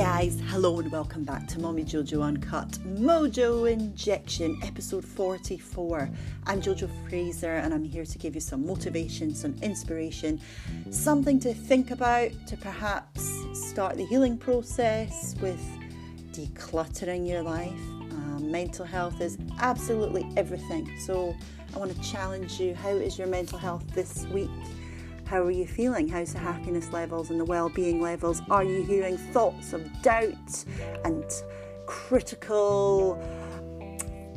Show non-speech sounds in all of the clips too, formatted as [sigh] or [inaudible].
guys, hello and welcome back to Mommy Jojo Uncut Mojo Injection, episode 44. I'm Jojo Fraser and I'm here to give you some motivation, some inspiration, something to think about to perhaps start the healing process with decluttering your life. Um, mental health is absolutely everything, so I want to challenge you. How is your mental health this week? How are you feeling? How's the happiness levels and the well-being levels? Are you hearing thoughts of doubt and critical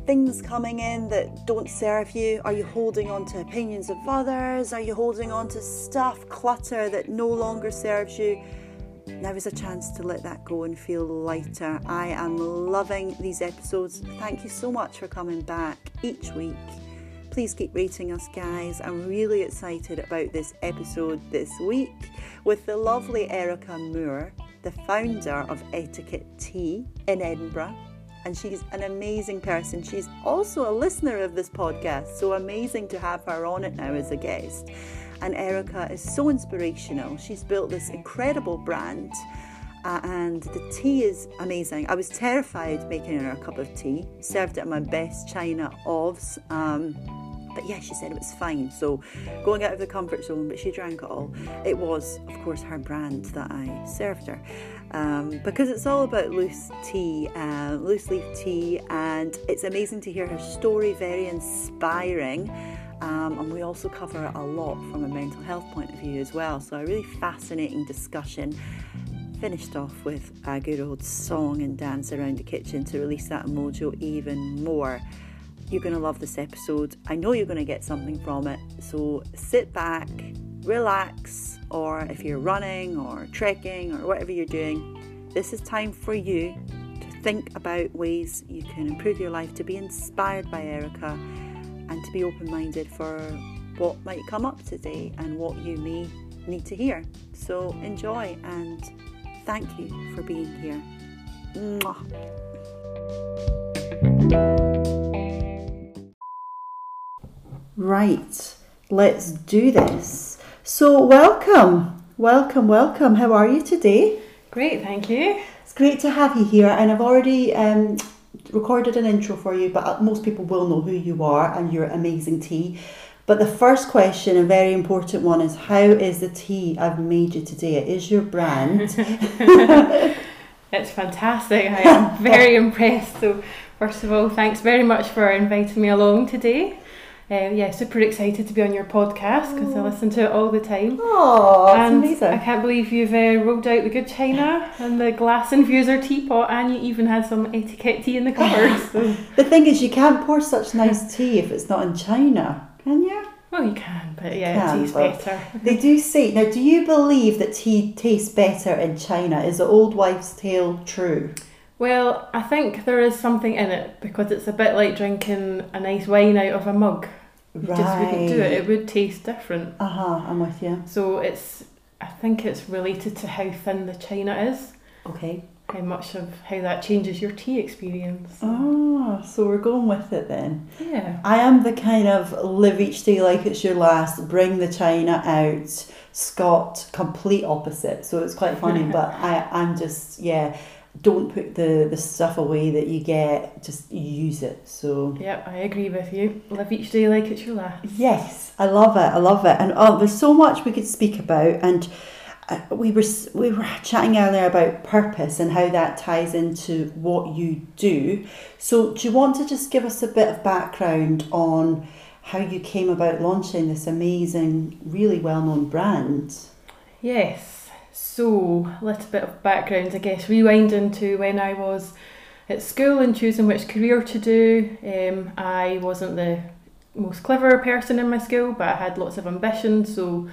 things coming in that don't serve you? Are you holding on to opinions of others? Are you holding on to stuff, clutter that no longer serves you? Now is a chance to let that go and feel lighter. I am loving these episodes. Thank you so much for coming back each week. Please keep rating us, guys. I'm really excited about this episode this week with the lovely Erica Moore, the founder of eteaket Tea in Edinburgh. And she's an amazing person. She's also a listener of this podcast, so amazing to have her on it now as a guest. And Erica is so inspirational. She's built this incredible brand. Uh, and the tea is amazing. I was terrified making her a cup of tea. Served it in my best china ofs. Um, but yeah, she said it was fine. So going out of the comfort zone, but she drank it all. It was, of course, her brand that I served her. Um, because it's all about loose tea, uh, loose leaf tea, and it's amazing to hear her story, very inspiring. Um, and we also cover a lot from a mental health point of view as well. So, a really fascinating discussion. Finished off with a good old song and dance around the kitchen to release that mojo even more. You're going to love this episode. I know you're going to get something from it. So sit back, relax, or if you're running or trekking or whatever you're doing, this is time for you to think about ways you can improve your life, to be inspired by Erica, and to be open minded for what might come up today and what you may need to hear. So enjoy and thank you for being here. Mwah. Right, let's do this. So, welcome, welcome, welcome. How are you today? Great, thank you. It's great to have you here, and I've already um, recorded an intro for you, but most people will know who you are and your amazing tea. But the first question, a very important one, is how is the tea I've made you today? It is your brand. [laughs] [laughs] it's fantastic. I am very [laughs] impressed. So, first of all, thanks very much for inviting me along today. Uh, yeah, super excited to be on your podcast because I listen to it all the time. Oh, and amazing. I can't believe you've uh, rolled out the good china and the glass infuser teapot, and you even had some eteaket tea in the cupboard. [laughs] So. The thing is, you can't pour such nice tea if it's not in China, can you? Well, you can, but yeah, Can, it tastes but- better. They do say, now, do you believe that tea tastes better in China? Is the old wives' tale true? Well, I think there is something in it because it's a bit like drinking a nice wine out of a mug. You just wouldn't do it. It would taste different. Uh huh, I'm with you. So it's, I think it's related to how thin the china is, Okay. how much of how that changes your tea experience. Ah, so we're going with it then. Yeah. I am the kind of live each day like it's your last, bring the china out, Scott, complete opposite. So it's quite funny, [laughs] but I, I'm just, yeah, don't put the, the stuff away that you get, just use it. So. Yep, I agree with you. Live each day like it's your last. Yes, I love it. I love it, and oh, there's so much we could speak about. And uh, we were we were chatting earlier about purpose and how that ties into what you do. So, do you want to just give us a bit of background on how you came about launching this amazing, really well-known brand? Yes. So, a little bit of background, I guess, rewind into when I was at school and choosing which career to do. Um, I wasn't the most clever person in my school, but I had lots of ambition. So,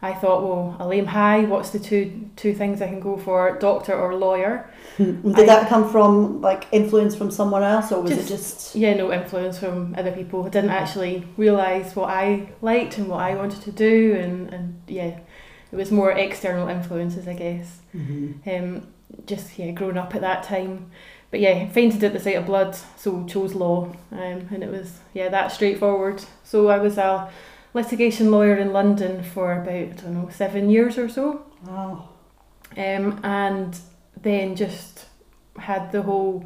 I thought, well, I'll aim high. What's the two two things I can go for, doctor or lawyer? Did I- that come from like influence from someone else, or was it just? Yeah, no influence from other people. I didn't actually realise what I liked and what I wanted to do, and, and yeah, it was more external influences, I guess. Mhm. Um, just yeah, growing up at that time. But yeah, fainted at the sight of blood, so chose law, um, and it was yeah that straightforward. So I was a litigation lawyer in London for about I don't know seven years or so, Wow. um, and then just had the whole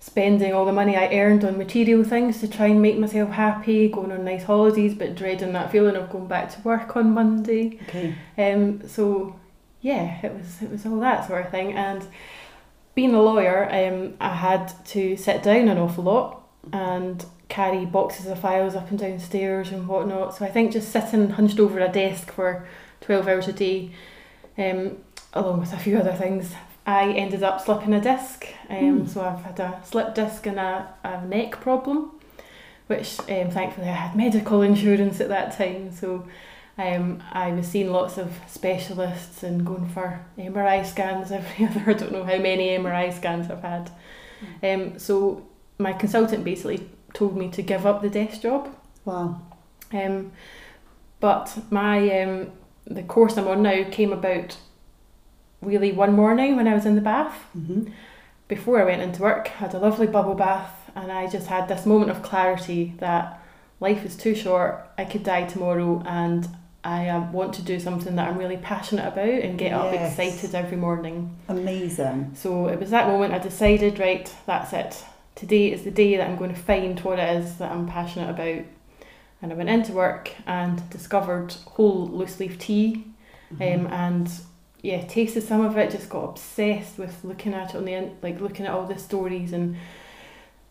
spending all the money I earned on material things to try and make myself happy, going on nice holidays, but dreading that feeling of going back to work on Monday. Okay. Um, so yeah, it was it was all that sort of thing. And being a lawyer, um, I had to sit down an awful lot and carry boxes of files up and down stairs and whatnot. So I think just sitting hunched over a desk for twelve hours a day, um, along with a few other things, I ended up slipping a disc. Um, Mm. So I've had a slip disc and a, a neck problem, which um, thankfully I had medical [laughs] insurance at that time. So um, I was seeing lots of specialists and going for MRI scans every [laughs] other. I don't know how many MRI scans I've had. Um, so my consultant basically told me to give up the desk job. Wow. Um, but my um, the course I'm on now came about really one morning when I was in the bath hmm before I went into work. Had a lovely bubble bath, and I just had this moment of clarity that life is too short. I could die tomorrow, and I um, want to do something that I'm really passionate about and get up Yes. excited every morning. Amazing. So it was that moment I decided, right, that's it. Today is the day that I'm going to find what it is that I'm passionate about. And I went into work and discovered whole loose leaf tea Mm-hmm. um, and yeah, tasted some of it, just got obsessed with looking at it on the in- like looking at all the stories and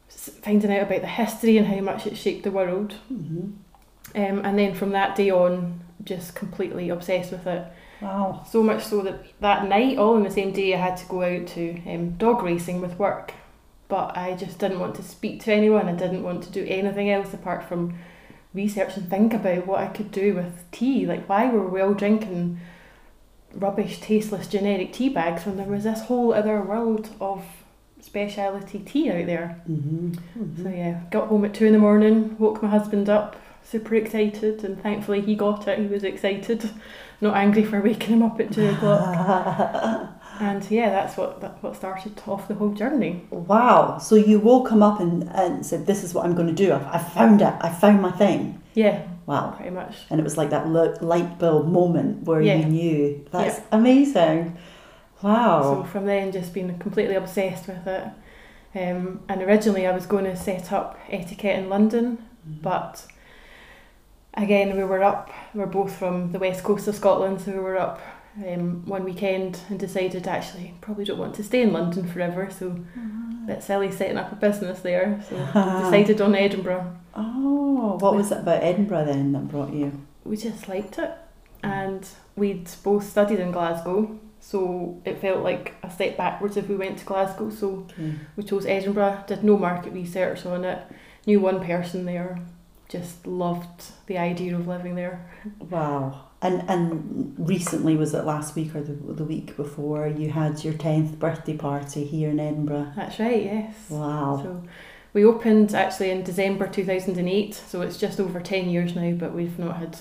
finding out about the history and how much it shaped the world. hmm Um, and then from that day on, just completely obsessed with it. Wow. So much so that that night, all in the same day, I had to go out to um, dog racing with work. But I just didn't want to speak to anyone. I didn't want to do anything else apart from research and think about what I could do with tea. Like, why were we all drinking rubbish, tasteless, generic tea bags when there was this whole other world of speciality tea out there? hmm So, yeah, got home at two in the morning, woke my husband up, super excited, and thankfully he got it. He was excited, [laughs] not angry for waking him up at two o'clock. [laughs] And yeah, that's what that, what started off the whole journey. wow. So you woke him up and, and said, "This is what I'm going to do. I've, I found it. I found my thing." Yeah, Wow. pretty much. And it was like that light bulb moment where Yeah. you knew. That's amazing. Wow. So from then, just been completely obsessed with it. Um, and originally, I was going to set up eteaket in London, but again, we were up. We're both from the west coast of Scotland, so we were up um, one weekend and decided actually probably don't want to stay in London forever. So a bit silly setting up a business there. So [laughs] decided on Edinburgh. Oh, what was it about Edinburgh then that brought you? we just liked it and we'd both studied in Glasgow so it felt like a step backwards if we went to Glasgow so Okay. we chose Edinburgh did no market research on it knew one person there just loved the idea of living there Wow. And and recently was it last week or the, the week before you had your tenth birthday party here in Edinburgh? that's right yes Wow. so we opened actually in December 2008 so it's just over 10 years now but we've not had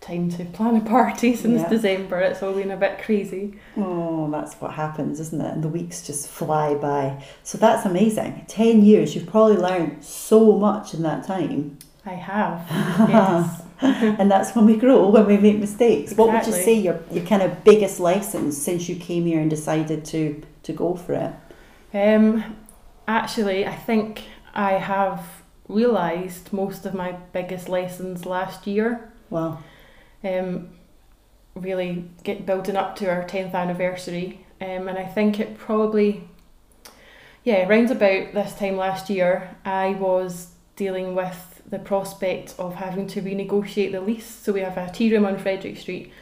time to plan a party [laughs] since Yeah. December it's all been a bit crazy Oh, that's what happens, isn't it? And the weeks just fly by. So that's amazing. Ten years. You've probably learned so much in that time. I have [laughs] yes and that's when we grow, when we make mistakes. What would you say your, your kind of biggest lessons since you came here and decided to, to go for it? Um, actually, I think I have realised most of my biggest lessons last year. Wow. Um, really get building up to our tenth anniversary, um, and I think it probably, yeah, round about this time last year, I was dealing with the prospect of having to renegotiate the lease. So we have a tea room on Frederick Street,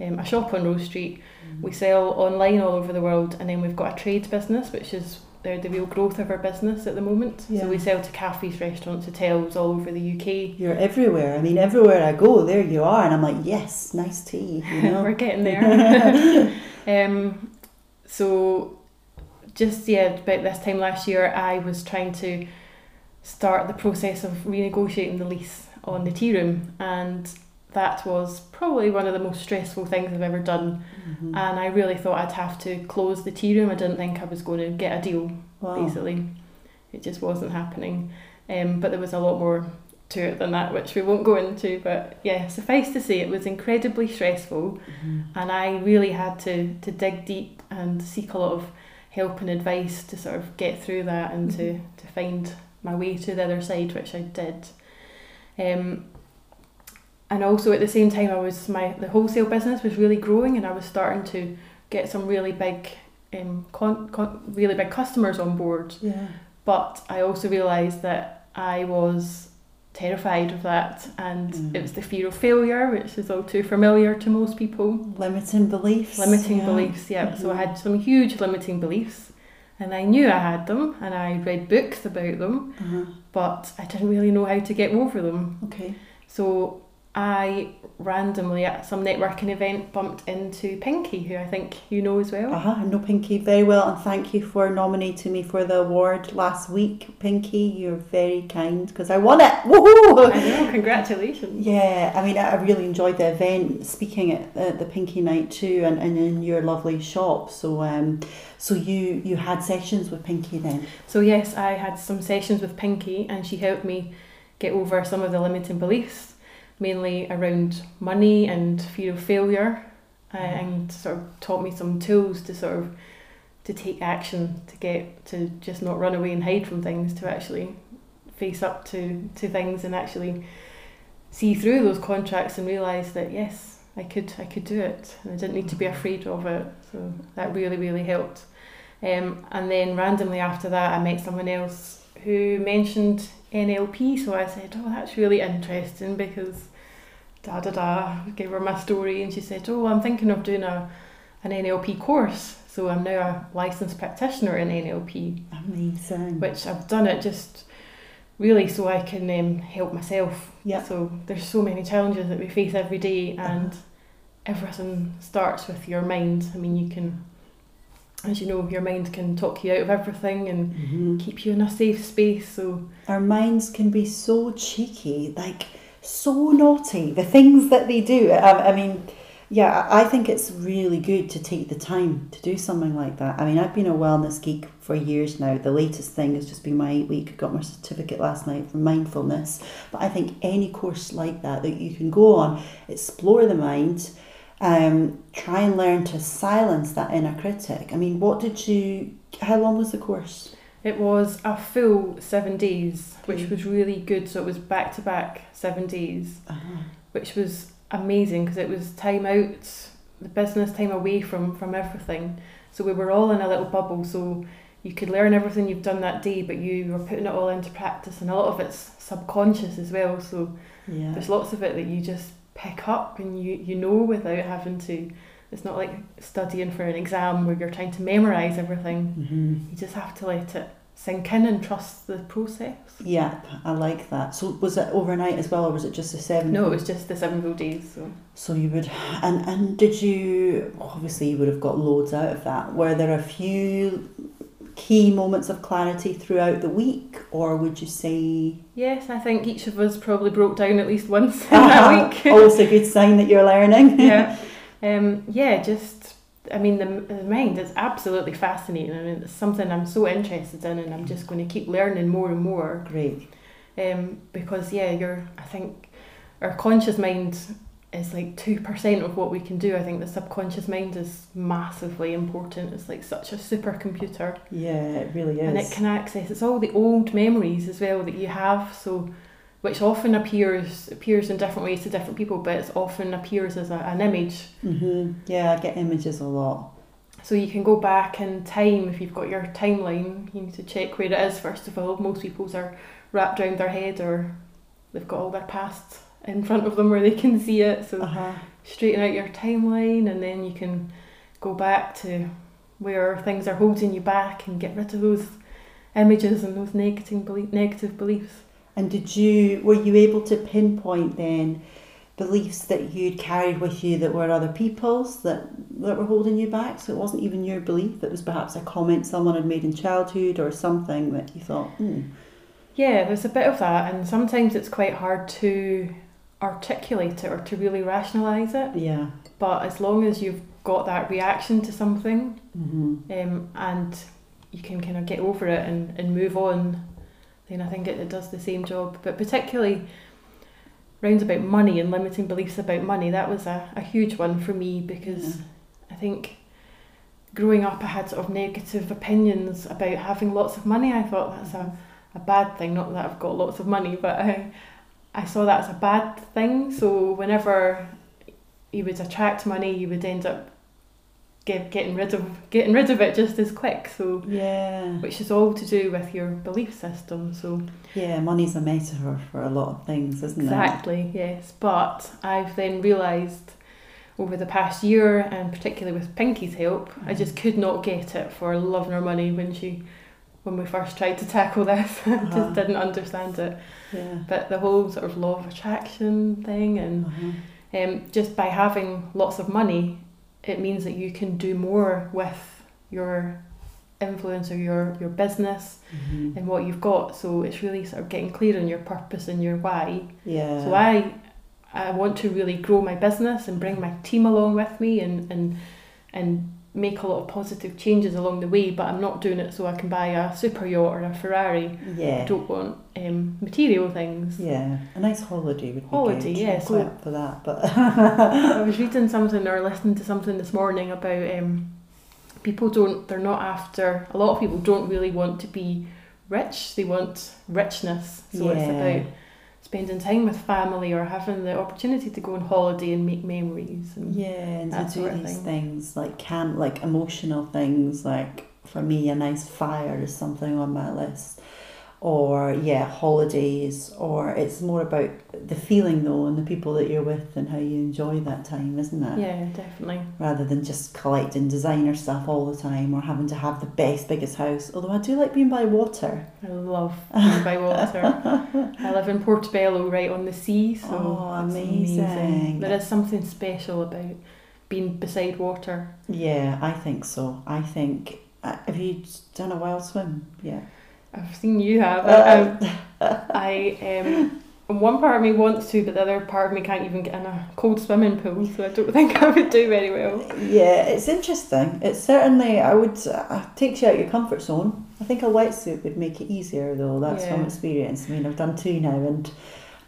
um, a shop on Rose Street. We sell online all over the world, and then we've got a trade business, which is the, the real growth of our business at the moment. Yeah. So we sell to cafes, restaurants, hotels all over the UK. You're everywhere. I mean, everywhere I go, there you are. And I'm like, yes, nice tea. You [laughs] know? We're getting there. [laughs] um, so, just yeah, about this time last year, I was trying to start the process of renegotiating the lease on the tea room, and that was probably one of the most stressful things I've ever done. Mhm. And I really thought I'd have to close the tea room. I didn't think I was going to get a deal. Wow. Basically, it just wasn't happening. Um, but there was a lot more to it than that, which we won't go into. But yeah, suffice to say, it was incredibly stressful Mhm. and I really had to to dig deep and seek a lot of help and advice to sort of get through that and to, Mhm. to find my way to the other side, which I did. Um, and also at the same time, I was my the wholesale business was really growing, and I was starting to get some really big, um, con, con, really big customers on board. Yeah. But I also realised that I was terrified of that, and Mm. it was the fear of failure, which is all too familiar to most people. Limiting beliefs. Limiting yeah. beliefs, yeah. So I Mhm. had some huge limiting beliefs, and I knew I had them, and I read books about them, Uh-huh. but I didn't really know how to get over them. Okay. So I randomly at some networking event bumped into Pinky, who I think you know as well. Uh-huh. I know Pinky very well, and thank you for nominating me for the award last week, Pinky. You're very kind because I won it. Woohoo! I know, congratulations. Yeah, I mean, I really enjoyed the event, speaking at the, the Pinky Night too, and, and in your lovely shop. So, um, so you you had sessions with Pinky then? So yes, I had some sessions with Pinky, and she helped me get over some of the limiting beliefs, mainly around money and fear of failure, uh, and sort of taught me some tools to sort of to take action to get to just not run away and hide from things, to actually face up to to things and actually see through those contracts and realize that yes, I could I could do it, and I didn't need to be afraid of it. So that really really helped. Um, and then randomly after that, I met someone else who mentioned NLP. So I said, "Oh, that's really interesting because." Da da da. Gave her my story, and she said, "Oh, I'm thinking of doing a an NLP course. So I'm now a licensed practitioner in NLP, Amazing. which I've done it just really so I can um, help myself. Yeah. So there's so many challenges that we face every day, and everything starts with your mind. I mean, you can, as you know, your mind can talk you out of everything and Mhm. keep you in a safe space. So Our minds can be so cheeky, like so naughty. The things that they do. I, I mean, yeah, I I think it's really good to take the time to do something like that. I mean, I've been a wellness geek for years now. The latest thing has just been my eight week. Got my certificate last night for mindfulness. But I think any course like that that you can go on, explore the mind, um, try and learn to silence that inner critic. I mean, what did you? How long was the course? it was a full seven days, which was really good. So it was back to back seven days. Uh-huh. which was amazing because it was time out, the business time away from from everything. So we were all in a little bubble. So you could learn everything you've done that day, but you were putting it all into practice, and a lot of it's subconscious as well. So Yeah. there's lots of it that you just pick up and you you know without having to. It's not like studying for an exam where you're trying to memorize everything. hmm You just have to let it sink in and trust the process. Yep, I like that. So was it overnight as well, or was it just the seven? No, it was just the seven full days. So. So you would, and and did you? Obviously, you would have got loads out of that. Were there a few key moments of clarity throughout the week, or would you say? Yes, I think each of us probably broke down at least once in that week. [laughs] Always a good sign that you're learning. yeah, [laughs] um, yeah. Just, I mean, the, the mind is absolutely fascinating, and it's something I'm so interested in, and I'm just going to keep learning more and more. Great. Um, because yeah, you're. I think our conscious mind is like two percent of what we can do. I think the subconscious mind is massively important. It's like such a supercomputer. Yeah, it really is. and it can access it's all the old memories as well that you have so which often appears appears in different ways to different people but it often appears as a, an image hmm Yeah, I get images a lot. so you can go back in time if you've got your timeline you need to check where it is first of all most people's are wrapped around their head or they've got all their past in front of them where they can see it so Uh huh. straighten out your timeline and then you can go back to where things are holding you back and get rid of those images and those negative belie- negative beliefs. And did you were you able to pinpoint then beliefs that you'd carried with you that were other people's that that were holding you back? So it wasn't even your belief; it was perhaps a comment someone had made in childhood or something that you thought, hmm. Yeah, there's a bit of that and sometimes it's quite hard to articulate it or to really rationalize it. Yeah. But as long as you've got that reaction to something hmm um, and you can kind of get over it and, and move on, then I think it, it does the same job. But particularly rounds about money and limiting beliefs about money, that was a, a huge one for me because Yeah. I think growing up, I had sort of negative opinions about having lots of money. I thought that's a, a bad thing. Not that I've got lots of money, but I, I saw that as a bad thing. So whenever you would attract money, you would end up get, getting rid of getting rid of it just as quick. So Yeah. which is all to do with your belief system. So Yeah, money's a metaphor for a lot of things, isn't it? exactly, yes. But I've then realised over the past year, and particularly with Pinky's help, I Mm. just could not get it for love nor money when she when we first tried to tackle this. [laughs] I Uh-huh. just didn't understand it. Yeah. But the whole sort of law of attraction thing and Uh-huh. um, just by having lots of money, it means that you can do more with your influence or your, your business Mhm. and what you've got. So it's really sort of getting clear on your purpose and your why. Yeah. So I I want to really grow my business and bring my team along with me and, and and make a lot of positive changes along the way, but I'm not doing it so I can buy a super yacht or a Ferrari. I Yeah. don't want um, material things. Yeah. A nice holiday would be Holiday, good. yeah, so- up for that, but I was reading something or listening to something this morning about um, people don't, they're not after, a lot of people don't really want to be rich, they want richness. So it's about spending time with family or having the opportunity to go on holiday and make memories. And yeah, and to do these thing. things like camp, like emotional things, like for me, a nice fire is something on my list. Or yeah, holidays, or it's more about the feeling though, and the people that you're with, and how you enjoy that time, isn't it? Yeah, definitely. rather than just collecting designer stuff all the time or having to have the best, biggest house. Although I do like being by water. I love being by water. [laughs] I live in Portobello, right on the sea, so Oh, it's amazing. There is something special about being beside water. Yeah, I think so. I think. uh, Have you done a wild swim? Yeah. I've seen you have. Uh, I, I um, one part of me wants to, but the other part of me can't even get in a cold swimming pool, so I don't [laughs] think I would do very well. Yeah, it's interesting. It's certainly, I would, uh, takes you out your comfort zone. I think a wetsuit would make it easier though, that's from experience. I mean, I've done two now and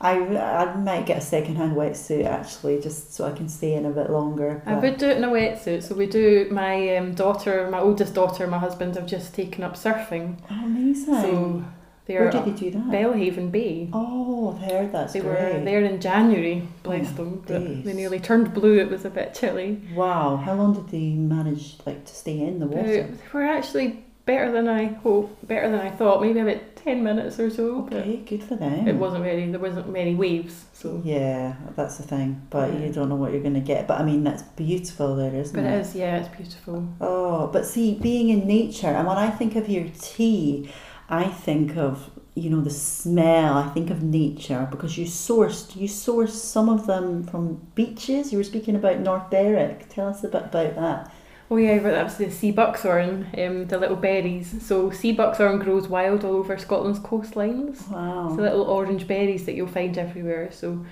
I, I might get a second hand wetsuit actually just so I can stay in a bit longer. I would do it in a wetsuit. So we do. My um, daughter, my oldest daughter, and my husband have just taken up surfing. Oh, amazing. So Where did you do that? Belhaven Bay. Oh, I've heard that's they great. were there in January, bless Oh, them. They nearly turned blue. It was a bit chilly. Wow, how long did they manage like to stay in the But water? they were actually better than I hoped, better than I thought. Maybe about ten minutes or so. Okay, good for them. it wasn't very. There wasn't many waves. So. Yeah, that's the thing. But Yeah. you don't know what you're going to get. But I mean, that's beautiful there, isn't it? But it? it is, yeah, it's beautiful. Oh, but see, being in nature, and when I think of your tea, I think of you know the smell. I think of nature because you sourced you sourced some of them from beaches. You were speaking about North Berwick. Tell us a bit about that. Oh yeah, but that was the sea buckthorn, um, the little berries. So sea buckthorn grows wild all over Scotland's coastlines. Wow. It's the little orange berries that you'll find everywhere. So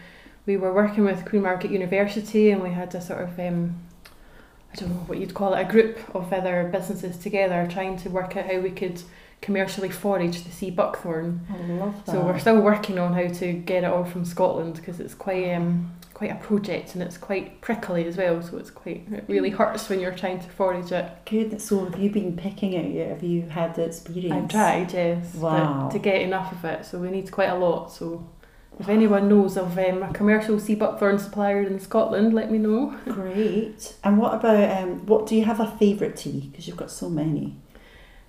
we were working with Queen Margaret University and we had a sort of um, I don't know what you'd call it, a group of other businesses together trying to work out how we could commercially forage the sea buckthorn. I love that. So we're still working on how to get it all from Scotland because it's quite um, quite a project and it's quite prickly as well. So it's quite it really hurts when you're trying to forage it. Good. So have you been picking it yet? Have you had the experience? I've tried, yes, Wow. to get enough of it, so we need quite a lot. So if anyone knows of um, a commercial sea buckthorn supplier in Scotland, let me know. [laughs] Great. And what about um? What do you have a favourite tea? Because you've got so many.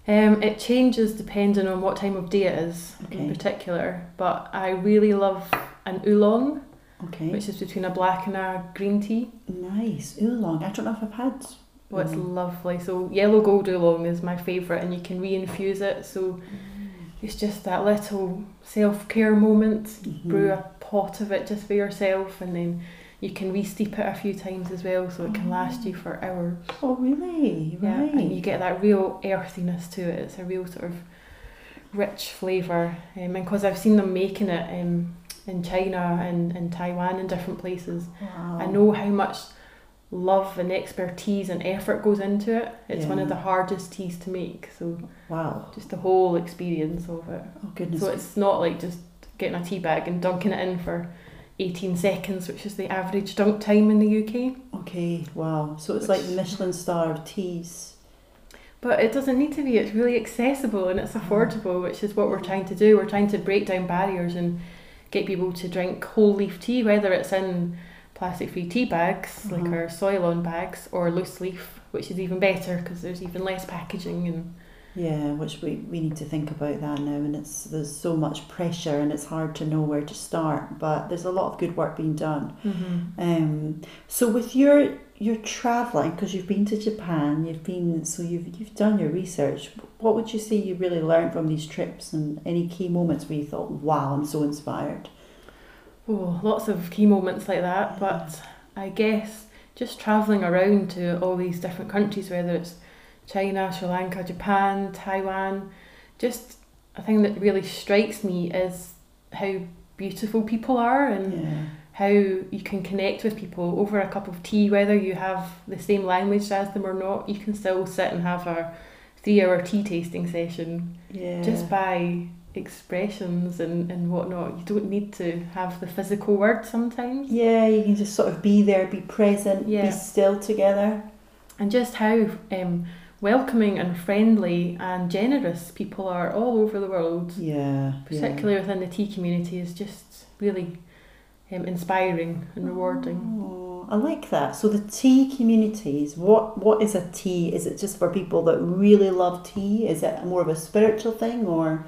Um, it changes depending on what time of day it is Okay. in particular, but I really love an oolong, Okay. which is between a black and a green tea. Nice oolong. I don't know if I've had. Oh, it's oolong. lovely. So yellow gold oolong is my favourite, and you can reinfuse it. So it's just that little self care moment. Mhm. Brew a pot of it just for yourself, and then you can re-steep it a few times as well, so it can last you for hours. Oh really? Yeah, Right. and you get that real earthiness to it. It's a real sort of rich flavour. Um, and because I've seen them making it um, in China and, and Taiwan and different places, Wow. I know how much love and expertise and effort goes into it. It's one of the hardest teas to make. So Wow. just the whole experience of it. Oh goodness. So it's not like just getting a tea bag and dunking it in for 18 seconds, which is the average dunk time in the UK. okay. Wow. So it's Which- like Michelin star of teas. but it doesn't need to be. It's really accessible and it's mm. affordable, which is what we're trying to do. We're trying to break down barriers and get people to drink whole leaf tea, whether it's in plastic free tea bags like Mhm. our Soilon bags or loose leaf, which is even better because there's even less packaging and Yeah, which we, we need to think about that now, and it's there's so much pressure, and it's hard to know where to start. But there's a lot of good work being done. Um, so with your your traveling, because you've been to Japan, you've been so you've you've done your research. What would you say you really learned from these trips, and any key moments where you thought, "Wow, I'm so inspired." Oh, lots of key moments like that, but I guess just travelling around to all these different countries, whether it's China, Sri Lanka, Japan, Taiwan, just a thing that really strikes me is how beautiful people are and Yeah, how you can connect with people over a cup of tea, whether you have the same language as them or not, you can still sit and have a three hour tea tasting session yeah, just by expressions and, and whatnot. You don't need to have the physical word sometimes. yeah. You can just sort of be there, be present, Yeah. be still together. And just how um, welcoming and friendly and generous people are all over the world, Yeah, yeah. particularly within the tea community, is just really um, inspiring and rewarding. Oh, I like that. So the tea communities, what what is a tea? Is it just for people that really love tea? Is it more of a spiritual thing or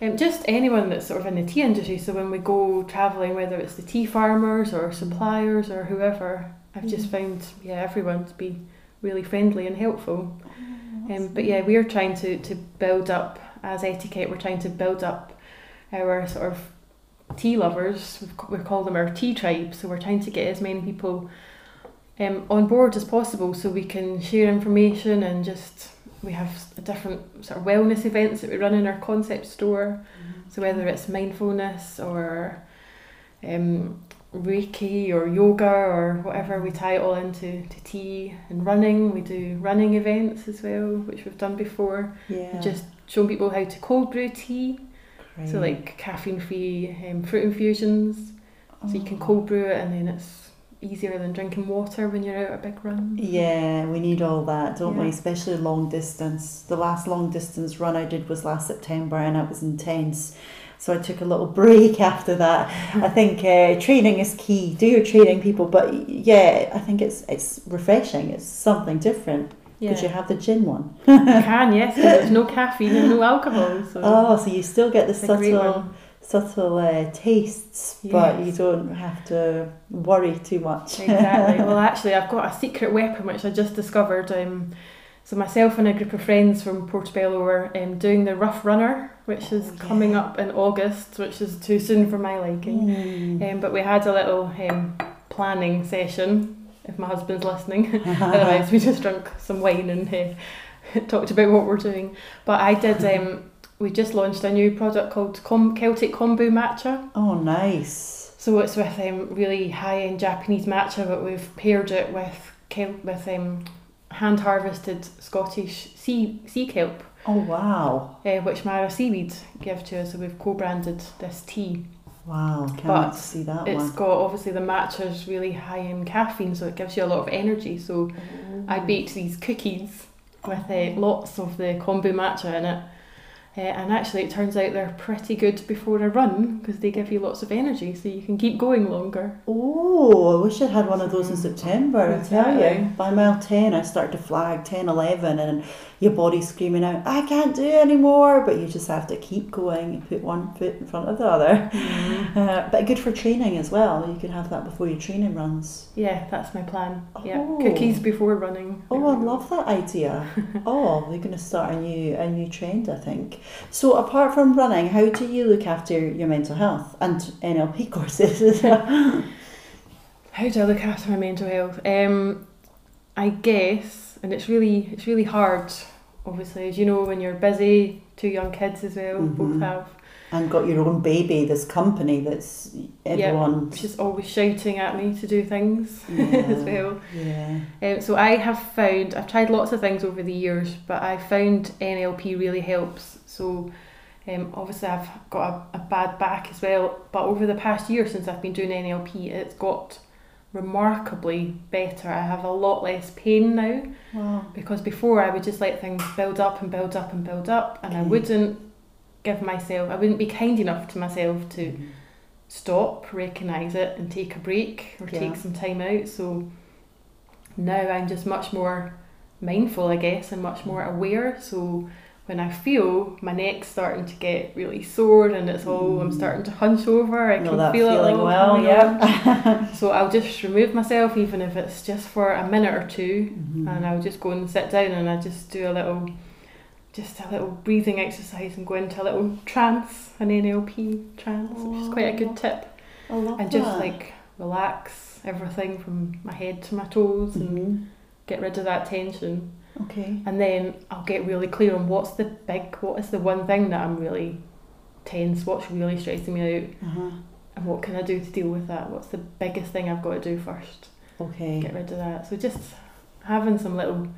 Um, just anyone that's sort of in the tea industry. So when we go travelling, whether it's the tea farmers or suppliers or whoever, I've just found yeah everyone to be really friendly and helpful. Um, but yeah, we're trying to, to build up as eteaket. We're trying to build up our sort of tea lovers. We call them our tea tribe. So we're trying to get as many people um, on board as possible, so we can share information and just we have different sort of wellness events that we run in our concept store. So whether it's mindfulness or um, Reiki or yoga or whatever, we tie it all into to tea and running. We do running events as well, which we've done before. yeah, And just showing people how to cold brew tea. So like caffeine free um, fruit infusions. So you can Oh. cold brew it and then it's easier than drinking water when you're out a big run. Yeah, we need all that, don't we? Especially long distance. The last long distance run I did was last September and it was intense. So I took a little break [laughs] after that. I think uh, training is key. Do your training, people. But yeah, I think it's it's refreshing. It's something different Yeah. because you have the gin one. you can, yes. there's no [laughs] caffeine and no alcohol. So Oh, so you still get the it's a great subtle subtle uh, tastes, but you don't have to worry too much. Exactly. [laughs] well, actually, I've got a secret weapon which I just discovered. Um, so myself and a group of friends from Portobello were um, doing the Rough Runner, which is Oh, coming up in August, which is too soon for my liking. Mm. Um, but we had a little um, planning session. If my husband's listening, [laughs] otherwise we just drank some wine and uh, [laughs] talked about what we're doing. But I did. Um, [laughs] we just launched a new product called Com- Celtic Kombu Matcha. oh, nice. So it's with um, really high end Japanese matcha, but we've paired it with with um, hand harvested Scottish sea sea kelp, Oh, wow. uh, which Mara Seaweed give to us. So we've co-branded this tea. Wow. Can't But see that It's one. got obviously the matcha's really high in caffeine, so it gives you a lot of energy. So I baked these cookies with uh, lots of the kombu matcha in it. Uh, and actually, it turns out they're pretty good before a run because they give you lots of energy, so you can keep going longer. Oh, I wish I had one of those in September, I tell you. By mile 10, I start to flag 10, 11, and your body's screaming out, I can't do it anymore. But you just have to keep going and put one foot in front of the other. [laughs] Uh, but good for training as well. You can have that before your training runs. Yeah, that's my plan. Yeah, Oh. cookies before running. Oh, I love that idea. [laughs] oh, we're going to start a new a new trend, I think. So, apart from running, how do you look after your mental health and NLP [laughs] courses? How do I look after my mental health? Um, I guess, and it's really it's really hard. Obviously, as you know, when you're busy, two young kids as well, Mhm. both have. and got your own baby, this company that's everyone. She's always shouting at me to do things [laughs] as well. Yeah. Um, so I have found I've tried lots of things over the years, but I found NLP really helps. So um, obviously I've got a, a bad back as well, but over the past year since I've been doing NLP, it's got remarkably better. I have a lot less pain now Wow. because before I would just let things build up and build up and build up, and I wouldn't give myself, I wouldn't be kind enough to myself to Mm-hmm. stop, recognise it, and take a break or Yeah. take some time out. So now I'm just much more mindful, I guess, and much more aware. So when I feel my neck's starting to get really sore and it's all, I'm Mm. starting to hunch over, I can feel it all well, yeah. [laughs] So I'll just remove myself, even if it's just for a minute or 2 Mhm. and I'll just go and sit down and I just do a little, just a little breathing exercise and go into a little trance, an NLP trance, which is quite a Oh. good tip. I love And just that. like relax everything from my head to my toes and Mhm. get rid of that tension. Okay. And then I'll get really clear on what's the big, what is the one thing that I'm really tense, what's really stressing me out, Uh-huh. and what can I do to deal with that? What's the biggest thing I've got to do first? Okay. Get rid of that. So just having some little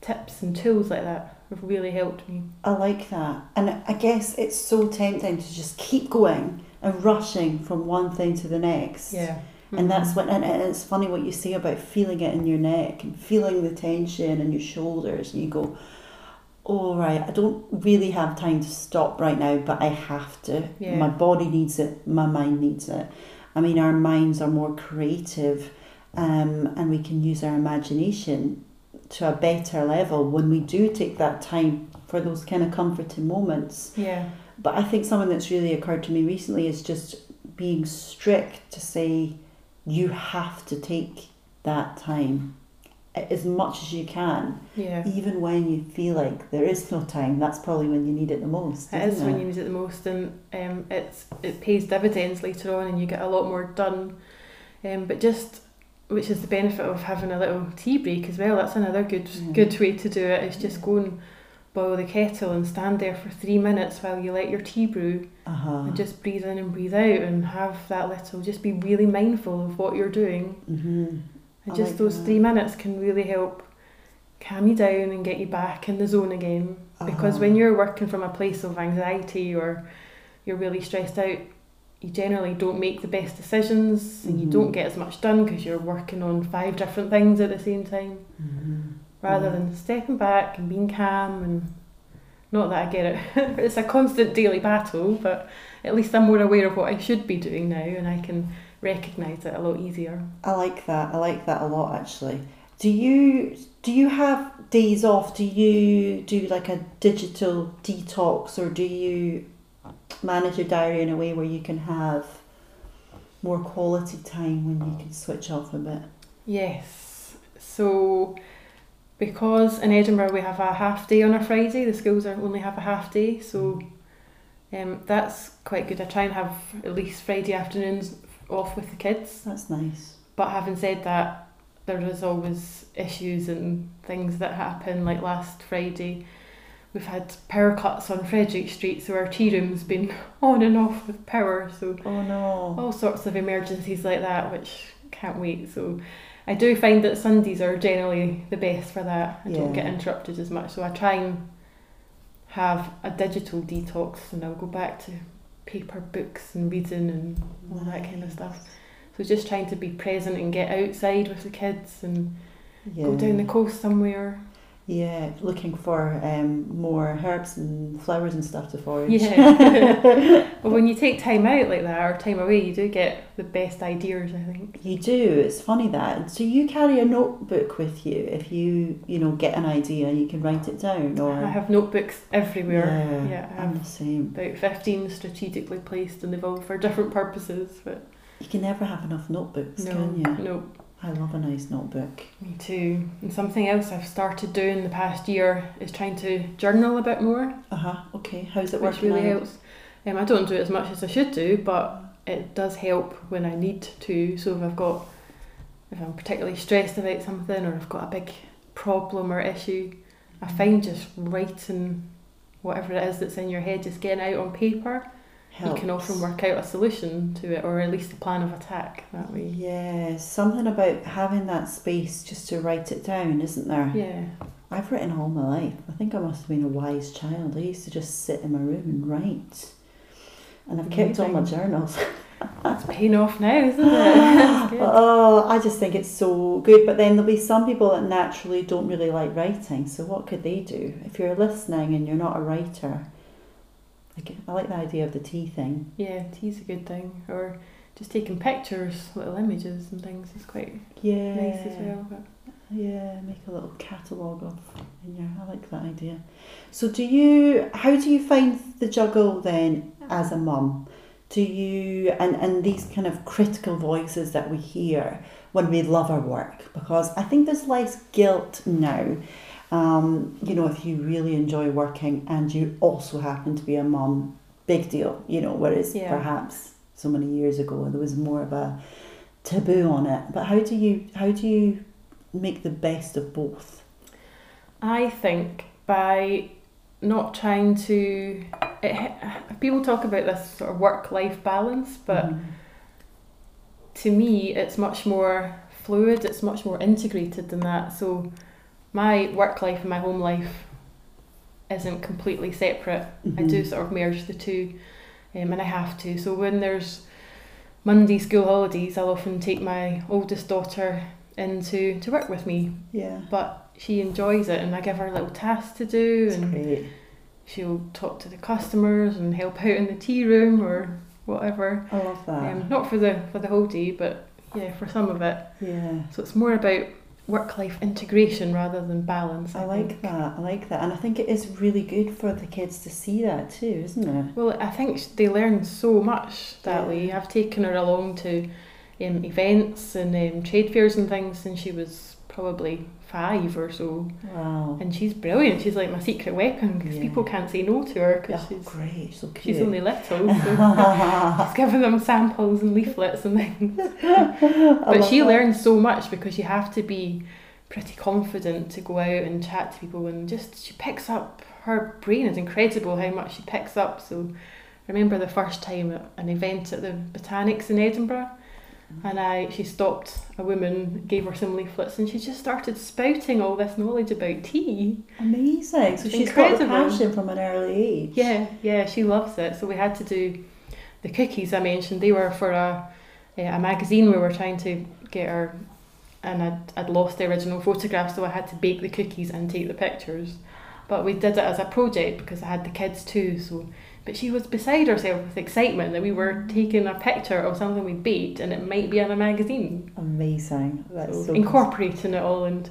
tips and tools like that have really helped me. I like that. And I guess it's so tempting to just keep going and rushing from one thing to the next. Yeah. And that's when, and it's funny what you say about feeling it in your neck and feeling the tension in your shoulders. And you go, oh, right, I don't really have time to stop right now, but I have to. Yeah. My body needs it, my mind needs it. I mean, our minds are more creative um, and we can use our imagination to a better level when we do take that time for those kind of comforting moments. Yeah. But I think something that's really occurred to me recently is just being strict to say you have to take that time as much as you can, Yeah. even when you feel like there is no time. That's probably when you need it the most. It is isn't when you need it the most, and um, it's it pays dividends later on, and you get a lot more done. Um, but just which is the benefit of having a little tea break as well. That's another good Yeah. good way to do it. Is just go and boil the kettle and stand there for three minutes while you let your tea brew, Uh-huh. and just breathe in and breathe out, and have that little. Just be really mindful of what you're doing, hmm and I just like those that. three minutes can really help calm you down and get you back in the zone again because Uh-huh. when you're working from a place of anxiety or you're really stressed out you generally don't make the best decisions and you Mhm. don't get as much done because you're working on five different things at the same time Mhm. Rather Yeah. than stepping back and being calm and not that I get it [laughs] it's a constant daily battle but at least I'm more aware of what I should be doing now and I can recognize it a lot easier I like that. I like that a lot actually. Do you do you have days off? Do you do like a digital detox or do you manage your diary in a way where you can have more quality time when you can switch off a bit? Yes. So, because in Edinburgh we have a half day on a Friday, the schools are only have a half day, so um, that's quite good. I try and have at least Friday afternoons off with the kids. That's nice. But having said that, there is always issues and things that happen. Like last Friday, we've had power cuts on Frederick Street, so our tea room's been [laughs] on and off with power. So Oh no. all sorts of emergencies like that, which can't wait. So I do find that Sundays are generally the best for that. I don't get interrupted as much, so I try and have a digital detox, and I'll go back to paper books and reading and all that kind of stuff. So just trying to be present and get outside with the kids and Yeah. go down the coast somewhere. Yeah, looking for um, more herbs and flowers and stuff to forage. Yeah. [laughs] [laughs] but when you take time out like that or time away, you do get the best ideas. I think. You do. It's funny that. So you carry a notebook with you if you, you know, get an idea and you can write it down or I have notebooks everywhere. Yeah, Yeah, I I'm the same. about 15 strategically placed and they've all for different purposes. But You can never have enough notebooks, no, can you? no, I love a nice notebook. me too. And something else I've started doing the past year is trying to journal a bit more, Uh huh. Okay. How's it working really out? helps. Um, I don't do it as much as I should do, but it does help when I need to. So if I've got, if I'm particularly stressed about something or I've got a big problem or issue, I find just writing whatever it is that's in your head, just getting out on paper, you can often work out a solution to it or at least a plan of attack that way. Yeah, something about having that space just to write it down, isn't there? Yeah. I've written all my life. I think I must have been a wise child. I used to just sit in my room and write. And I've kept all my journals. That's paying off now, [laughs] isn't it? oh, I just think it's so good. But then there'll be some people that naturally don't really like writing. So what could they do if you're listening and you're not a writer? Like I like the idea of the tea thing. Yeah, tea's a good thing. Or just taking pictures, little images and things is quite Yeah. nice as well. But Yeah, make a little catalogue of. Yeah, I like that idea. So, do you? How do you find the juggle then as a mum? Do you and and these kind of critical voices that we hear when we love our work? Because I think there's less guilt now. Um, you know, if you really enjoy working and you also happen to be a mom, big deal. You know, whereas Yeah. perhaps so many years ago there was more of a taboo on it. But how do you how do you make the best of both? I think by not trying to, it, people talk about this sort of work-life balance, but Mhm. to me, it's much more fluid. It's much more integrated than that. So my work life and my home life isn't completely separate. I do Mhm. sort of merge the two, um, and I have to. So when there's Monday school holidays, I'll often take my oldest daughter into to work with me. Yeah. But she enjoys it, and I give her little tasks to do, That's and great. she'll talk to the customers and help out in the tea room or whatever. I love that. Um, not for the for the whole day, but yeah, for some of it. yeah. So it's more about work life integration rather than balance. I, I like think. that. I like that. And I think it is really good for the kids to see that too, isn't it? Well, I think they learn so much that way. I've taken her along to um, events and um, trade fairs and things since she was probably five or so, Wow. and she's brilliant. She's like my secret weapon because Yeah. people can't say no to her because Oh, she's great. So cute. she's only little. [laughs] So just giving them samples and leaflets and things. [laughs] But she that. learns so much because you have to be pretty confident to go out and chat to people and just she picks up her brain is incredible how much she picks up so I remember the first time at an event at the Botanics in Edinburgh and I she stopped a woman gave her some leaflets and she just started spouting all this knowledge about tea Amazing. So she's got the Incredible. passion from an early age. yeah yeah she loves it so we had to do the cookies I mentioned they were for a a magazine we were trying to get her and I'd, I'd lost the original photograph so I had to bake the cookies and take the pictures but we did it as a project because I had the kids too so but she was beside herself with excitement that we were mm. taking a picture of something we baked and it might be in a magazine Amazing. That's so so, incorporating it all into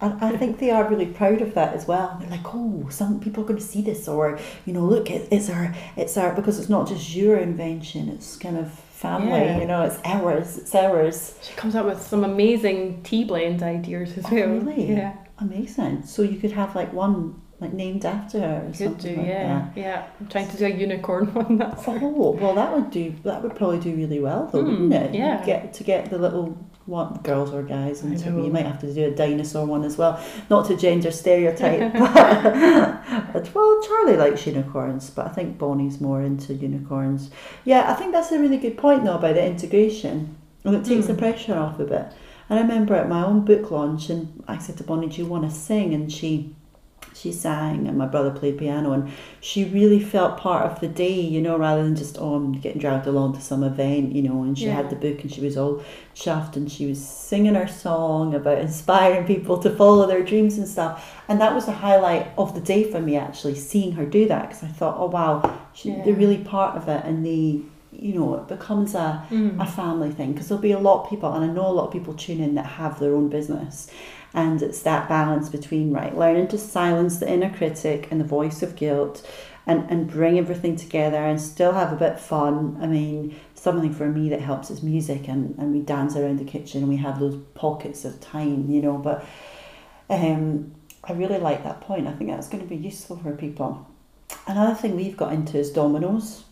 And I think they are really proud of that as well. They're like, oh, some people are going to see this, or you know, look, it, it's our, it's our, because it's not just your invention. It's kind of family. Yeah. You know, it's ours. It's ours. she comes up with some amazing tea blend ideas as Oh, well really? yeah Amazing. So you could have like one like named after her or could something do like yeah yeah I'm trying to do a unicorn [laughs] one that's that. Oh, well, that would do. That would probably do really well, though, Hmm, wouldn't it? yeah. Get to get the little what girls or guys, and so you might have to do a dinosaur one as well. Not to gender stereotype, [laughs] but, well, Charlie likes unicorns, but I think Bonnie's more into unicorns. Yeah, I think that's a really good point though about the integration, and it takes the Hmm. pressure off a bit. And I remember at my own book launch, and I said to Bonnie, "Do you want to sing?" And she she sang and my brother played piano and she really felt part of the day you know rather than just oh I'm getting dragged along to some event you know and she Yeah. had the book and she was all chuffed and she was singing her song about inspiring people to follow their dreams and stuff and that was the highlight of the day for me actually seeing her do that because I thought oh wow she, Yeah. they're really part of it and they you know it becomes a Mm. a family thing because there'll be a lot of people and I know a lot of people tune in that have their own business and it's that balance between right learning to silence the inner critic and the voice of guilt and, and bring everything together and still have a bit of fun I mean something for me that helps is music and, and we dance around the kitchen and we have those pockets of time you know but um, I really like that point I think that's going to be useful for people another thing we've got into is dominoes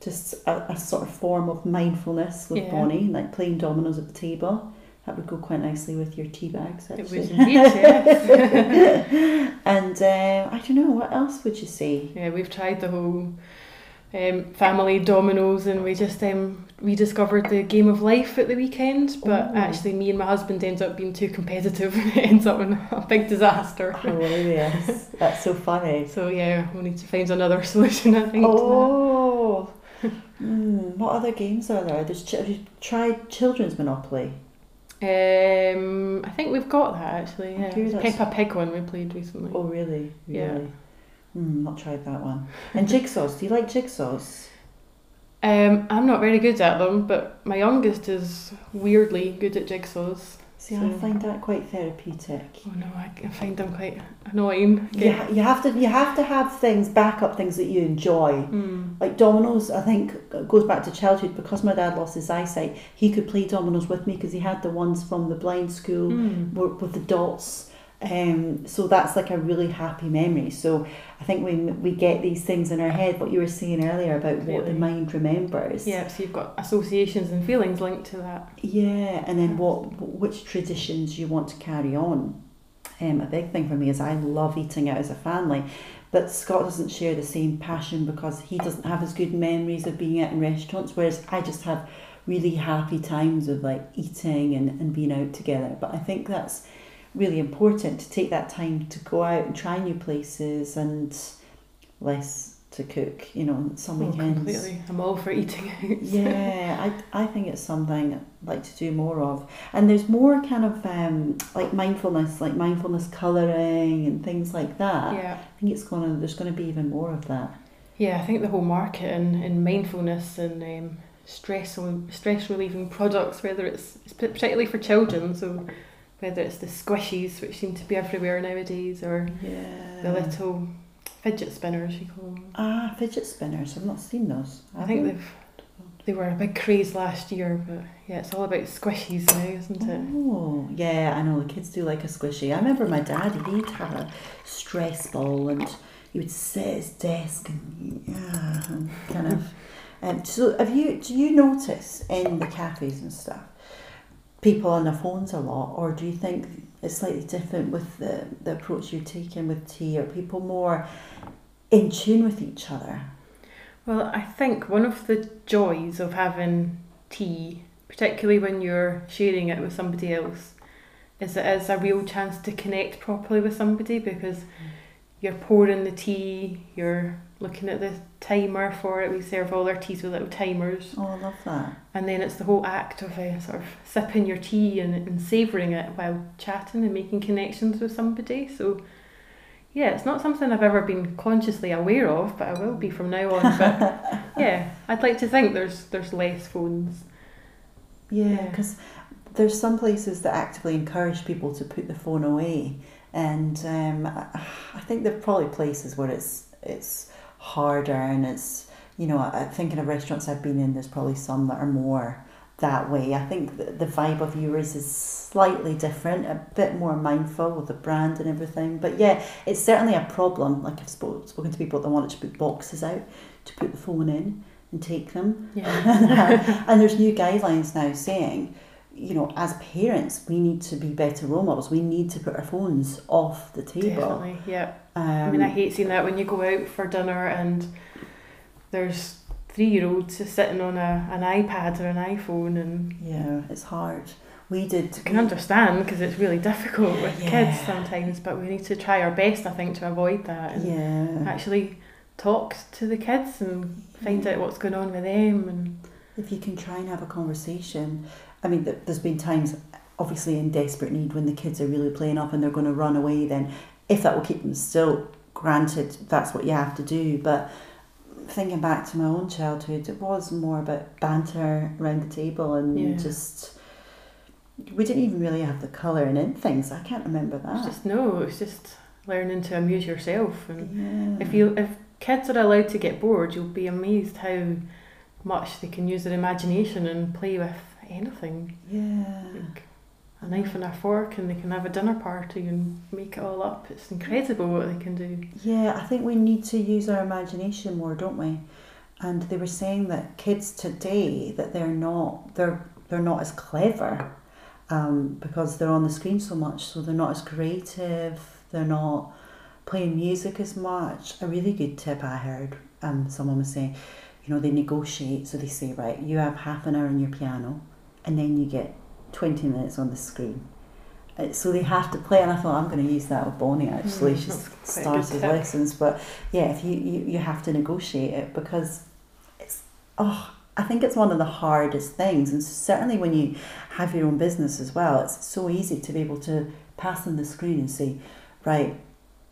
just a, a sort of form of mindfulness with Yeah. Bonnie, like playing dominoes at the table. That would go quite nicely with your tea bags, It actually. indeed, yes. [laughs] and uh, I don't know, what else would you say? yeah, we've tried the whole um, family dominoes and we just um, rediscovered the game of life at the weekend. But Oh. actually, me and my husband ends up being too competitive and [laughs] it ends up in a big disaster. Hilarious. That's so funny. So, yeah, we'll need to find another [laughs] solution, I think. Oh, mm, what other games are there? There's ch- have you tried children's Monopoly? Um, I think we've got that actually. Yeah, that's- Peppa Pig one we played recently. Oh, really? Yeah. Really? Mm, not tried that one. And jigsaws. Do you like jigsaws? Um, I'm not very good at them, but my youngest is weirdly good at jigsaws. See, I find that quite therapeutic. Oh no, I, I find them quite annoying. Yeah, you have to you have to have things back up things that you enjoy. Mm. Like dominoes, I think goes back to childhood because my dad lost his eyesight. He could play dominoes with me because he had the ones from the blind school Mm. with the dots. Um, so that's like a really happy memory. So I think when we get these things in our head, what you were saying earlier about what the mind remembers. Yeah, so you've got associations and feelings linked to that. Yeah, and then what? Which traditions you want to carry on? Um, a big thing for me is I love eating out as a family, but Scott doesn't share the same passion because he doesn't have as good memories of being out in restaurants, whereas I just have really happy times of like eating and, and being out together. But I think that's really important to take that time to go out and try new places and less to cook, you know, some Oh, weekends. completely. I'm all for eating [laughs] out. Yeah, I, I think it's something I'd like to do more of. And there's more kind of um, like mindfulness, like mindfulness colouring and things like that. yeah. I think it's gonna there's gonna be even more of that. Yeah, I think the whole market in, in mindfulness and um, stress stress relieving products, whether it's, it's particularly for children, so whether it's the squishies which seem to be everywhere nowadays, or Yeah. the little fidget spinners you call them. Ah, fidget spinners. I've not seen those. I Have think you? they've they were a big craze last year, but yeah, it's all about squishies now, isn't it? Oh, yeah, I know the kids do like a squishy. I remember my dad, he'd have a stress ball and he would sit at his desk and, yeah, and kind of. Um, so, have you do you notice in the cafes and stuff people on their phones a lot, or do you think it's slightly different with the, the approach you're taking with tea? Are people more in tune with each other? Well, I think one of the joys of having tea, particularly when you're sharing it with somebody else, is it is a real chance to connect properly with somebody because mm. you're pouring the tea, you're looking at the timer for it. We serve all our teas with little timers, Oh, I love that. and then it's the whole act of uh, sort of sipping your tea and, and savouring it while chatting and making connections with somebody. So, yeah, it's not something I've ever been consciously aware of, but I will be from now on. But [laughs] yeah, I'd like to think there's there's less phones. Yeah, Yeah. because there's some places that actively encourage people to put the phone away, and um, I I think there are probably places where it's it's harder and it's you know I thinking of restaurants I've been in. There's probably some that are more that way. I think the, the vibe of yours is slightly different, a bit more mindful with the brand and everything. But yeah, it's certainly a problem. Like I've spoke, spoken to people that wanted to put boxes out to put the phone in and take them. Yeah, [laughs] uh, and there's new guidelines now saying, you know, as parents, we need to be better role models. We need to put our phones off the table. definitely. Yeah. Um, I mean, I hate seeing that when you go out for dinner and there's three year olds just sitting on a, an iPad or an iPhone, and yeah, it's hard. We did. I can understand because it's really difficult with Yeah. kids sometimes, but we need to try our best, I think, to avoid that and Yeah. actually talk to the kids and find out what's going on with them. And If you can try and have a conversation, I mean, there's been times, obviously, in desperate need when the kids are really playing up and they're going to run away. Then, if that will keep them still, granted, that's what you have to do. But thinking back to my own childhood, it was more about banter around the table and Yeah. just. We didn't even really have the colouring in things. I can't remember it's that. just no, it's just learning to amuse yourself. And yeah. if you if kids are allowed to get bored, you'll be amazed how much they can use their imagination and play with anything. Yeah. like a knife and a fork and they can have a dinner party and make it all up. It's incredible what they can do. Yeah, I think we need to use our imagination more, don't we? And they were saying that kids today that they're not they're they're not as clever um, because they're on the screen so much, so they're not as creative. They're not playing music as much. A really good tip I heard um, someone was saying, you know, they negotiate. So they say, right, you have half an hour on your piano, and then you get twenty minutes on the screen. Uh, So they have to play, and I thought I'm going to use that with Bonnie. Actually, Mm, she's that's [laughs] quite a good started lessons, but yeah, if you, you you have to negotiate it because it's oh, I think it's one of the hardest things, and certainly when you have your own business as well, it's so easy to be able to pass on the screen and say, right,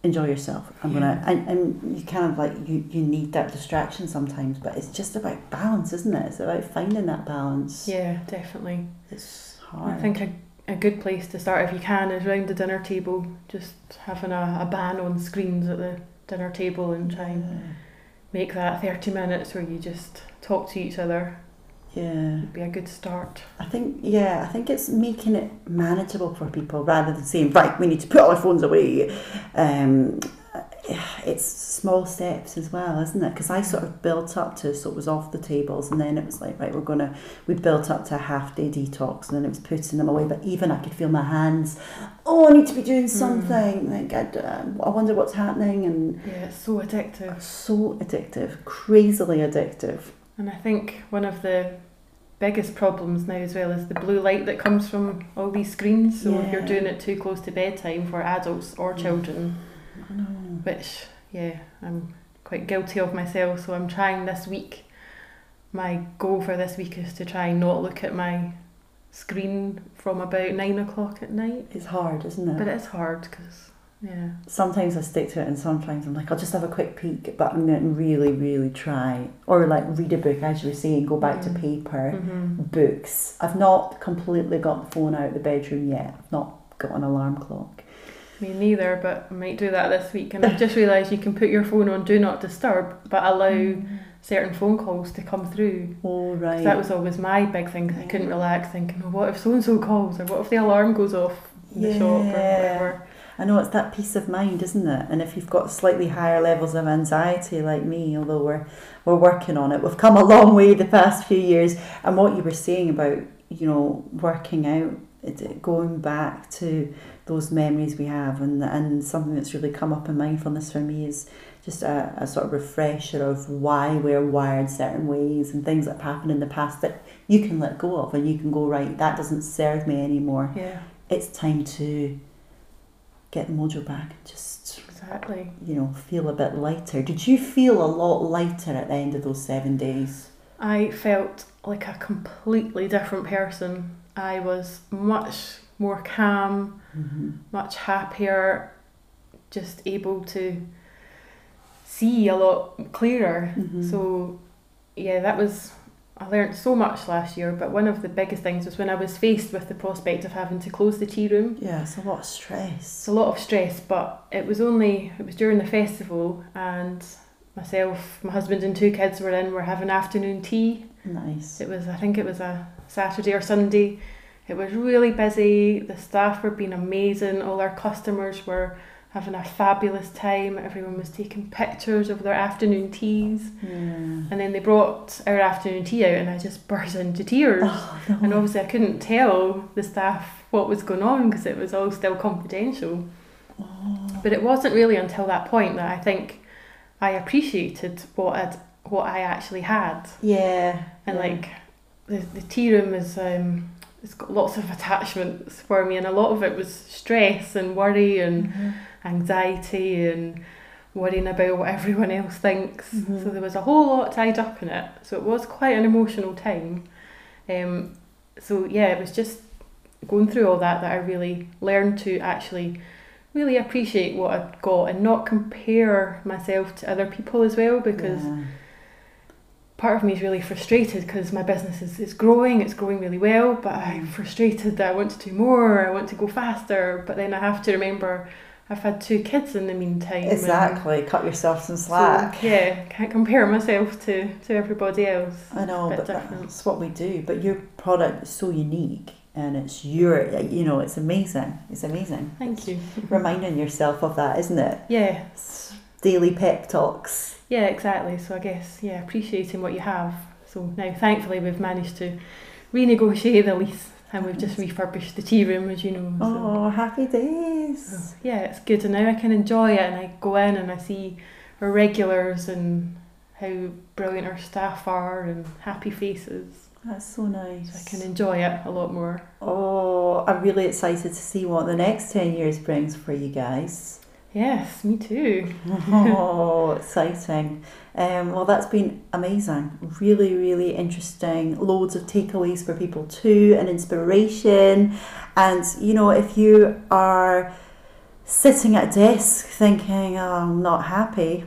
enjoy yourself. I'm Yeah. gonna, and, and you kind of like you you need that distraction sometimes, but it's just about balance, isn't it? It's about finding that balance. Yeah, definitely. It's hard. I think a, a good place to start, if you can, is round the dinner table, just having a, a ban on screens at the dinner table and try and make that 30 minutes where you just talk to each other. Yeah. Would be a good start. I think yeah, I think it's making it manageable for people rather than saying right, we need to put all our phones away. Um, it's small steps as well, isn't it? Because I sort of built up to so it was off the tables, and then it was like right, we're gonna we built up to a half day detox, and then it was putting them away. But even I could feel my hands. Oh, I need to be doing something. Like I, uh, I wonder what's happening, and Yeah, it's so addictive. so addictive, crazily addictive. And I think one of the biggest problems now as well is the blue light that comes from all these screens. So if you're doing it too close to bedtime for adults or children, I know. which yeah, I'm quite guilty of myself. So I'm trying this week. My goal for this week is to try and not look at my screen from about nine o'clock at night. It's hard, isn't it? But it's hard because yeah, sometimes I stick to it and sometimes I'm like, I'll just have a quick peek, but I'm going to really, really try. Or like read a book, as you were saying, go back to Mm. paper, hmm books. I've not completely got the phone out of the bedroom yet. I've not got an alarm clock. me neither. But I might do that this week. And I've just realised you can put your phone on do not disturb, but allow certain phone calls to come through. Oh, right. That was always my big thing. 'cause I couldn't relax, thinking, "Oh, what if so and so calls, or what if the alarm goes off in the shop, or Yeah. whatever." I know it's that peace of mind, isn't it? And if you've got slightly higher levels of anxiety like me, although we're we're working on it, we've come a long way the past few years. And what you were saying about you know working out, it, going back to those memories we have, and and something that's really come up in mindfulness for me is just a, a sort of refresher of why we're wired certain ways and things that have happened in the past that you can let go of and you can go right that doesn't serve me anymore Yeah, it's time to get the mojo back and just exactly. you know feel a bit lighter did you feel a lot lighter at the end of those seven days I felt like a completely different person. I was much more calm, mm-hmm. much happier, just able to see a lot clearer. Mhm. So, yeah, that was. I learned so much last year, but one of the biggest things was when I was faced with the prospect of having to close the tea room. yeah it's a lot of It's stress a lot of stress, but it was only it was during the festival, and myself, my husband, and two kids were in. We're having afternoon tea. nice It was I think it was a Saturday or Sunday. It was really busy. The staff were being amazing. All our customers were having a fabulous time. Everyone was taking pictures of their afternoon teas. yeah. And then they brought our afternoon tea out, and I just burst into tears. [laughs] oh, no. And obviously, I couldn't tell the staff what was going on because it was all still confidential. Oh. But it wasn't really until that point that I think I appreciated what I'd, what I actually had. yeah And yeah. like the, the tea room is um, it's got lots of attachments for me, and a lot of it was stress and worry and Mhm. Anxiety and worrying about what everyone else thinks. Mhm. So there was a whole lot tied up in it. So it was quite an emotional time. Um, so yeah, it was just going through all that that I really learned to actually really appreciate what I'd got and not compare myself to other people as well because yeah. part of me is really frustrated because my business is, is growing, it's growing really well, but I'm frustrated that I want to do more, I want to go faster, but then I have to remember I've had two kids in the meantime. exactly cut yourself some So, slack yeah, can't compare myself to, to everybody else. I know, but different. that's what we do. But your product is so unique, and it's your, you know, it's amazing. It's amazing. Thank you. [laughs] Reminding yourself of that, isn't it? Yeah, It's daily pep talks. yeah, exactly. So I guess, yeah, appreciating what you have. So now, thankfully, we've managed to renegotiate the lease and we've just refurbished the tea room, as you know. So. Oh, happy days! Oh, yeah, it's good, and now I can enjoy it, and I go in and I see our regulars and how brilliant our staff are and happy faces. That's so nice. So I can enjoy it a lot more. Oh, I'm really excited to see what the next ten years brings for you guys. Yes, me too. [laughs] oh, [laughs] exciting. Um, well, that's been amazing. Really, really interesting. Loads of takeaways for people too, and inspiration. And, you know, if you are sitting at a desk thinking, oh, I'm not happy,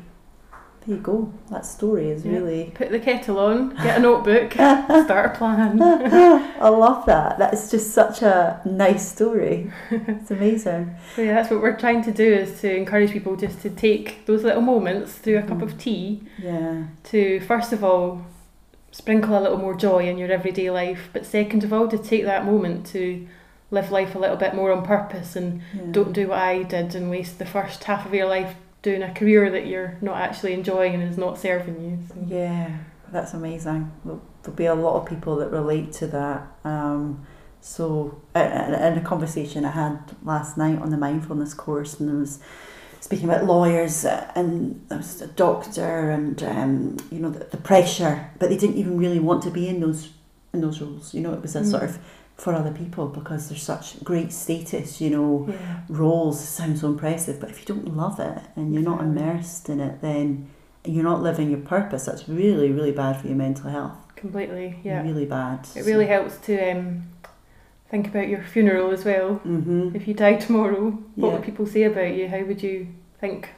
there you go. That story is Yeah. really. Put the kettle on, get a notebook, [laughs] start a plan. I love that. That's just such a nice story. It's amazing. [laughs] So yeah, that's what we're trying to do is to encourage people just to take those little moments through a cup of mm-hmm. tea Yeah. to first of all sprinkle a little more joy in your everyday life, but second of all to take that moment to live life a little bit more on purpose and yeah. don't do what I did and waste the first half of your life doing a career that you're not actually enjoying and is not serving you. So. Yeah, that's amazing. There'll, be a lot of people that relate to that. Um, so, in, in a conversation I had last night on the mindfulness course, and I was speaking about lawyers, uh, and there was a doctor, and um, you know the, the pressure, but they didn't even really want to be in those in those roles. You know, it was a Mm. sort of for other people because there's such great status. You know, Yeah. roles sound so impressive, but if you don't love it and you're not immersed in it, then you're not living your purpose. That's really, really bad for your mental health. Completely, yeah. Really bad. It really helps to um, think about your funeral as well. Mm-hmm. If you die tomorrow, what Yeah. would people say about you? How would you think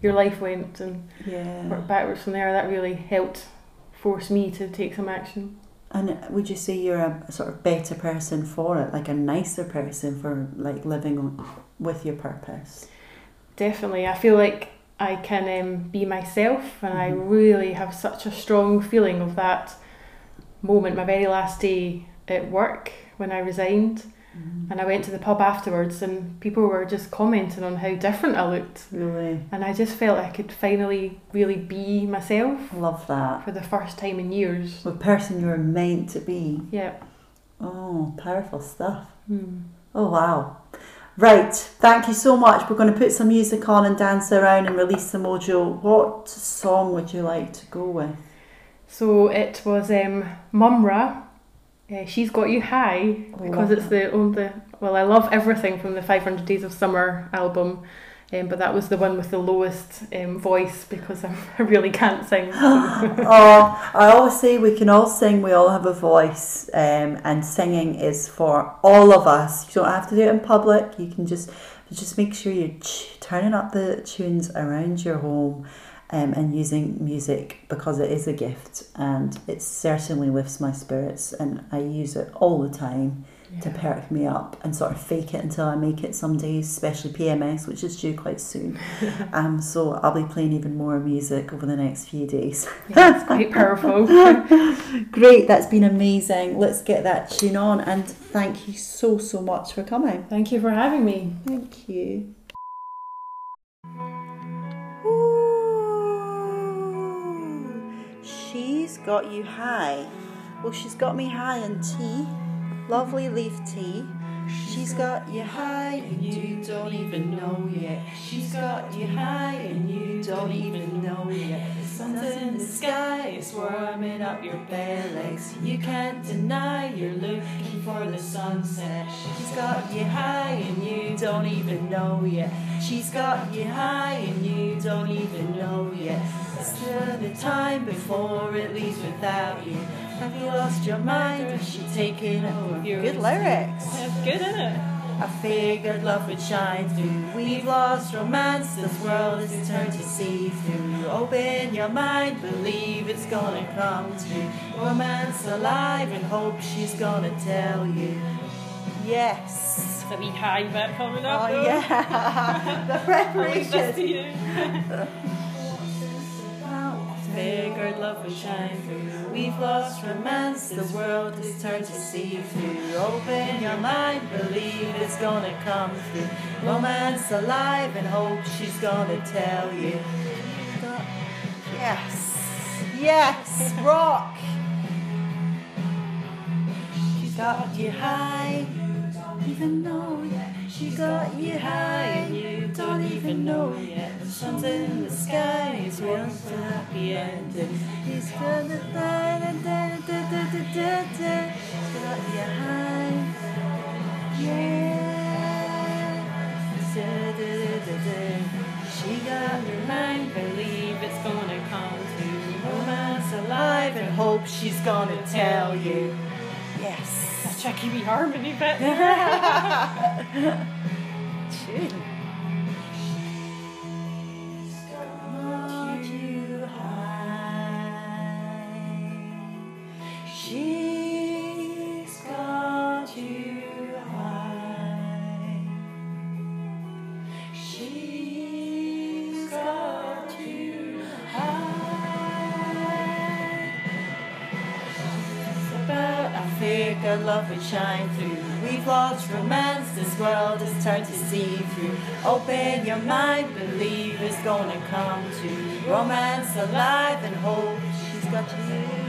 your life went and Yeah. work backwards from there? That really helped force me to take some action. And would you say you're a, sort of better person for it, like a nicer person for like living on, with your purpose? Definitely, I feel like I can um, be myself, and I Mhm. really have such a strong feeling of that moment, my very last day at work when I resigned. And I went to the pub afterwards, and people were just commenting on how different I looked. Really, And I just felt I could finally really be myself love that. for the first time in years. The person you're meant to be. Yeah. Oh, powerful stuff. Hmm. Oh wow. Right, thank you so much. We're going to put some music on and dance around and release the mojo. What song would you like to go with? So it was um, Mumm-Ra. Uh, She's Got You High because it's the only. Well, I love everything from the 500 Days of Summer album, um, but that was the one with the lowest um, voice because I'm, [laughs] I really can't sing. [gasps] oh, I always say we can all sing, we all have a voice, um, and singing is for all of us. You don't have to do it in public, you can just just make sure you're ch- turning up the tunes around your home um, and using music because it is a gift and it certainly lifts my spirits, and I use it all the time. to perk me up and sort of fake it until I make it some days, especially PMS, which is due quite soon. [laughs] um, so I'll be playing even more music over the next few days. Yeah, it's quite [laughs] powerful. [laughs] Great, that's been amazing. Let's get that tune on and thank you so, so much for coming. Thank you for having me. Thank you. Got you high. Well, she's got me high in tea, lovely leaf tea. She's got you high and you don't even know yet. She's got you high and you don't even know yet. The sun's in the sky, it's warming up your bare legs. You can't deny you're looking for the sunset. She's got you high and you don't even know yet. She's got you high and you don't even know yet. It's still the time before it leaves without you. Have you lost your mind? Or is she taking over your Good lyrics. That's good, isn't it? I figured love would shine through. We've lost romance, this world is turned to see through. Open your mind, believe it's gonna come true. Romance alive and hope she's gonna tell you. Yes. A wee high bit coming up. Oh yeah, [laughs] the I'll leave this to preparation. Figured love would shine through. We've lost romance, this world is turned to see through. Open your mind, believe it's gonna come through. Romance alive and hope she's gonna tell you. Yes, yes, rock. She's got you high, even know yet. She got you high, and you don't even know yet. The sun's in the sky, it's once a happy ending. He's got the da da da da da da da da. Got you high, yeah. Da da da da da. mind, believe it's gonna come to romance Alive and hope she's gonna tell you. Yes. Tricky wee harmony bit. Tune. [laughs] [laughs] [laughs] shine through. We've lost romance, this world has turned to see through. Open your mind, believe it's gonna come to romance alive and hope. She's got you.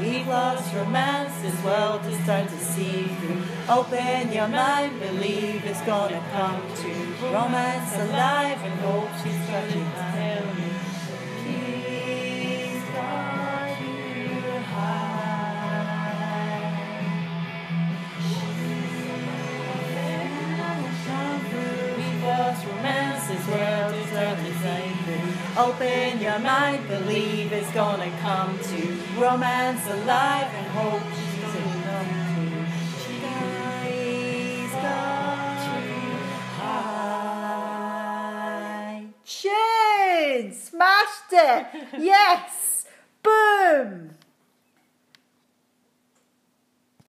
We've lost romance, this world has turned to see through. Open your mind, believe it's gonna come to romance alive and hope. She's got you. Romance, this world is early Open your mind, believe it's gonna come to romance alive and hope she's gonna come to. She's got you high. Smashed it! [laughs] Yes! Boom!